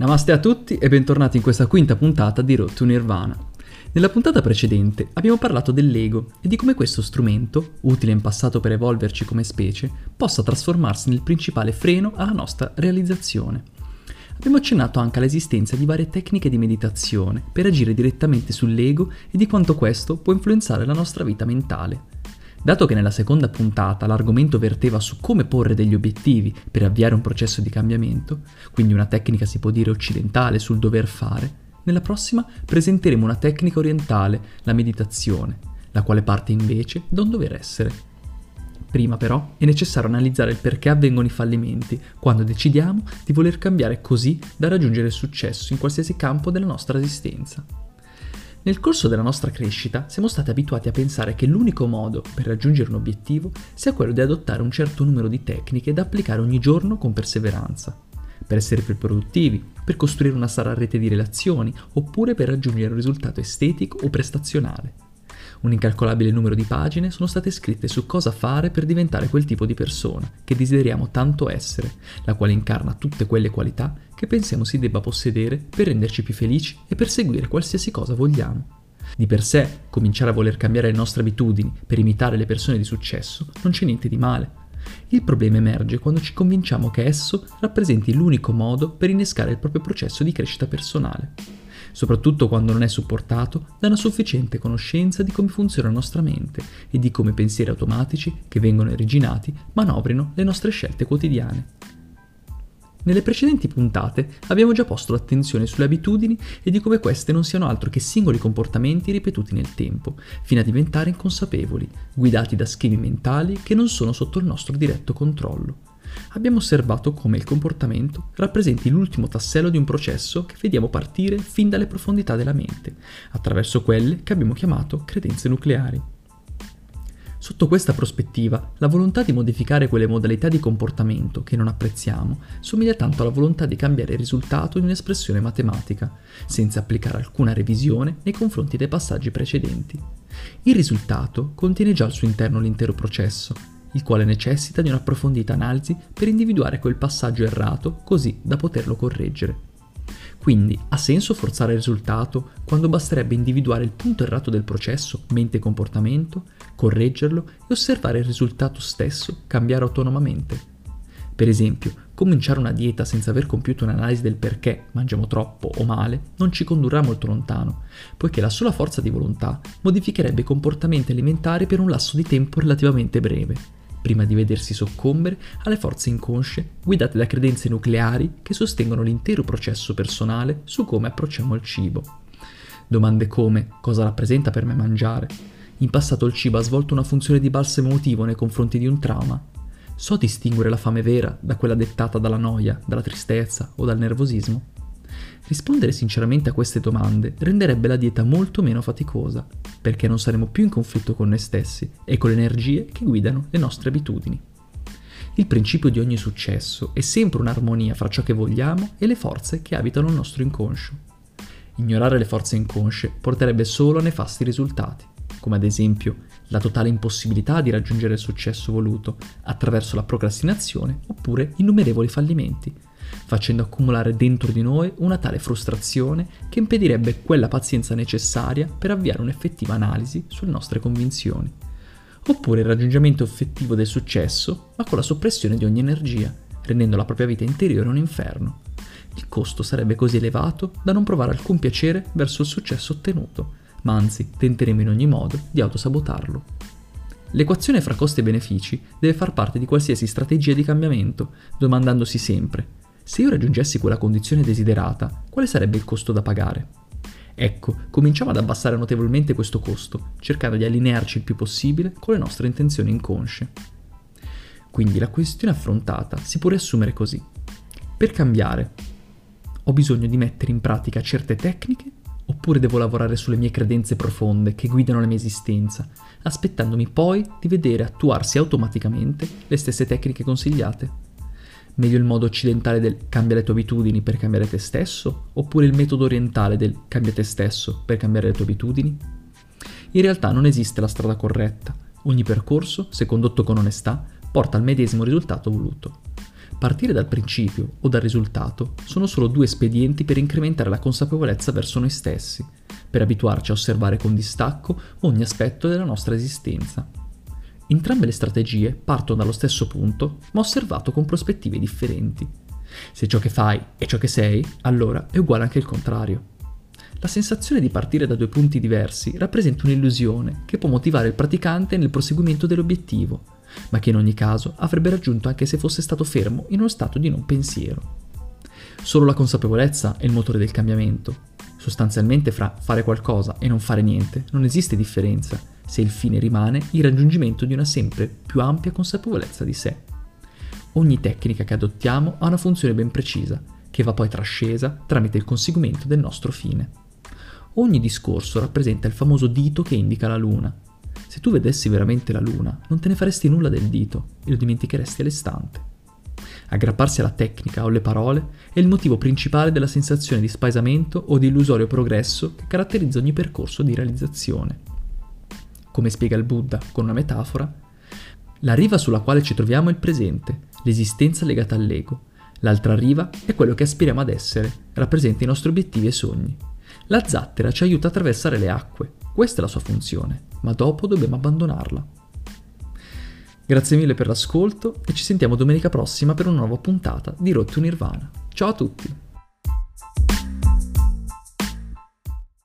Namaste a tutti e bentornati in questa quinta puntata di Road to Nirvana. Nella puntata precedente abbiamo parlato dell'ego e di come questo strumento, utile in passato per evolverci come specie, possa trasformarsi nel principale freno alla nostra realizzazione. Abbiamo accennato anche all'esistenza di varie tecniche di meditazione per agire direttamente sull'ego e di quanto questo può influenzare la nostra vita mentale. Dato che nella seconda puntata l'argomento verteva su come porre degli obiettivi per avviare un processo di cambiamento, quindi una tecnica si può dire occidentale sul dover fare, nella prossima presenteremo una tecnica orientale, la meditazione, la quale parte invece da un dover essere. Prima però è necessario analizzare il perché avvengono i fallimenti quando decidiamo di voler cambiare così da raggiungere il successo in qualsiasi campo della nostra esistenza. Nel corso della nostra crescita siamo stati abituati a pensare che l'unico modo per raggiungere un obiettivo sia quello di adottare un certo numero di tecniche da applicare ogni giorno con perseveranza, per essere più produttivi, per costruire una sana rete di relazioni oppure per raggiungere un risultato estetico o prestazionale. Un incalcolabile numero di pagine sono state scritte su cosa fare per diventare quel tipo di persona che desideriamo tanto essere, la quale incarna tutte quelle qualità che pensiamo si debba possedere per renderci più felici e perseguire qualsiasi cosa vogliamo. Di per sé, cominciare a voler cambiare le nostre abitudini per imitare le persone di successo non c'è niente di male. Il problema emerge quando ci convinciamo che esso rappresenti l'unico modo per innescare il proprio processo di crescita personale soprattutto quando non è supportato da una sufficiente conoscenza di come funziona la nostra mente e di come pensieri automatici che vengono originati manovrino le nostre scelte quotidiane. Nelle precedenti puntate abbiamo già posto l'attenzione sulle abitudini e di come queste non siano altro che singoli comportamenti ripetuti nel tempo, fino a diventare inconsapevoli, guidati da schemi mentali che non sono sotto il nostro diretto controllo abbiamo osservato come il comportamento rappresenti l'ultimo tassello di un processo che vediamo partire fin dalle profondità della mente, attraverso quelle che abbiamo chiamato credenze nucleari. Sotto questa prospettiva, la volontà di modificare quelle modalità di comportamento che non apprezziamo somiglia tanto alla volontà di cambiare il risultato in un'espressione matematica, senza applicare alcuna revisione nei confronti dei passaggi precedenti. Il risultato contiene già al suo interno l'intero processo il quale necessita di un'approfondita analisi per individuare quel passaggio errato così da poterlo correggere. Quindi ha senso forzare il risultato quando basterebbe individuare il punto errato del processo, mente e comportamento, correggerlo e osservare il risultato stesso cambiare autonomamente. Per esempio, cominciare una dieta senza aver compiuto un'analisi del perché mangiamo troppo o male non ci condurrà molto lontano, poiché la sola forza di volontà modificherebbe i comportamenti alimentari per un lasso di tempo relativamente breve prima di vedersi soccombere alle forze inconsce guidate da credenze nucleari che sostengono l'intero processo personale su come approcciamo il cibo. Domande come cosa rappresenta per me mangiare? In passato il cibo ha svolto una funzione di balsamo emotivo nei confronti di un trauma? So distinguere la fame vera da quella dettata dalla noia, dalla tristezza o dal nervosismo? Rispondere sinceramente a queste domande renderebbe la dieta molto meno faticosa, perché non saremo più in conflitto con noi stessi e con le energie che guidano le nostre abitudini. Il principio di ogni successo è sempre un'armonia fra ciò che vogliamo e le forze che abitano il nostro inconscio. Ignorare le forze inconsce porterebbe solo a nefasti risultati, come ad esempio la totale impossibilità di raggiungere il successo voluto attraverso la procrastinazione oppure innumerevoli fallimenti, facendo accumulare dentro di noi una tale frustrazione che impedirebbe quella pazienza necessaria per avviare un'effettiva analisi sulle nostre convinzioni. Oppure il raggiungimento effettivo del successo, ma con la soppressione di ogni energia, rendendo la propria vita interiore un inferno. Il costo sarebbe così elevato da non provare alcun piacere verso il successo ottenuto, ma anzi tenteremo in ogni modo di autosabotarlo. L'equazione fra costi e benefici deve far parte di qualsiasi strategia di cambiamento, domandandosi sempre se io raggiungessi quella condizione desiderata, quale sarebbe il costo da pagare? Ecco, cominciamo ad abbassare notevolmente questo costo, cercando di allinearci il più possibile con le nostre intenzioni inconsce. Quindi la questione affrontata si può riassumere così. Per cambiare, ho bisogno di mettere in pratica certe tecniche oppure devo lavorare sulle mie credenze profonde che guidano la mia esistenza, aspettandomi poi di vedere attuarsi automaticamente le stesse tecniche consigliate? Meglio il modo occidentale del cambia le tue abitudini per cambiare te stesso? Oppure il metodo orientale del cambia te stesso per cambiare le tue abitudini? In realtà non esiste la strada corretta. Ogni percorso, se condotto con onestà, porta al medesimo risultato voluto. Partire dal principio o dal risultato sono solo due espedienti per incrementare la consapevolezza verso noi stessi, per abituarci a osservare con distacco ogni aspetto della nostra esistenza. Entrambe le strategie partono dallo stesso punto, ma osservato con prospettive differenti. Se ciò che fai è ciò che sei, allora è uguale anche il contrario. La sensazione di partire da due punti diversi rappresenta un'illusione che può motivare il praticante nel proseguimento dell'obiettivo, ma che in ogni caso avrebbe raggiunto anche se fosse stato fermo in uno stato di non pensiero. Solo la consapevolezza è il motore del cambiamento. Sostanzialmente fra fare qualcosa e non fare niente non esiste differenza se il fine rimane il raggiungimento di una sempre più ampia consapevolezza di sé. Ogni tecnica che adottiamo ha una funzione ben precisa, che va poi trascesa tramite il conseguimento del nostro fine. Ogni discorso rappresenta il famoso dito che indica la luna, se tu vedessi veramente la luna, non te ne faresti nulla del dito e lo dimenticheresti all'istante. Aggrapparsi alla tecnica o alle parole è il motivo principale della sensazione di spaesamento o di illusorio progresso che caratterizza ogni percorso di realizzazione. Come spiega il Buddha con una metafora, la riva sulla quale ci troviamo è il presente, l'esistenza legata all'ego. L'altra riva è quello che aspiriamo ad essere, rappresenta i nostri obiettivi e sogni. La zattera ci aiuta a attraversare le acque, questa è la sua funzione, ma dopo dobbiamo abbandonarla. Grazie mille per l'ascolto e ci sentiamo domenica prossima per una nuova puntata di Road to Nirvana. Ciao a tutti!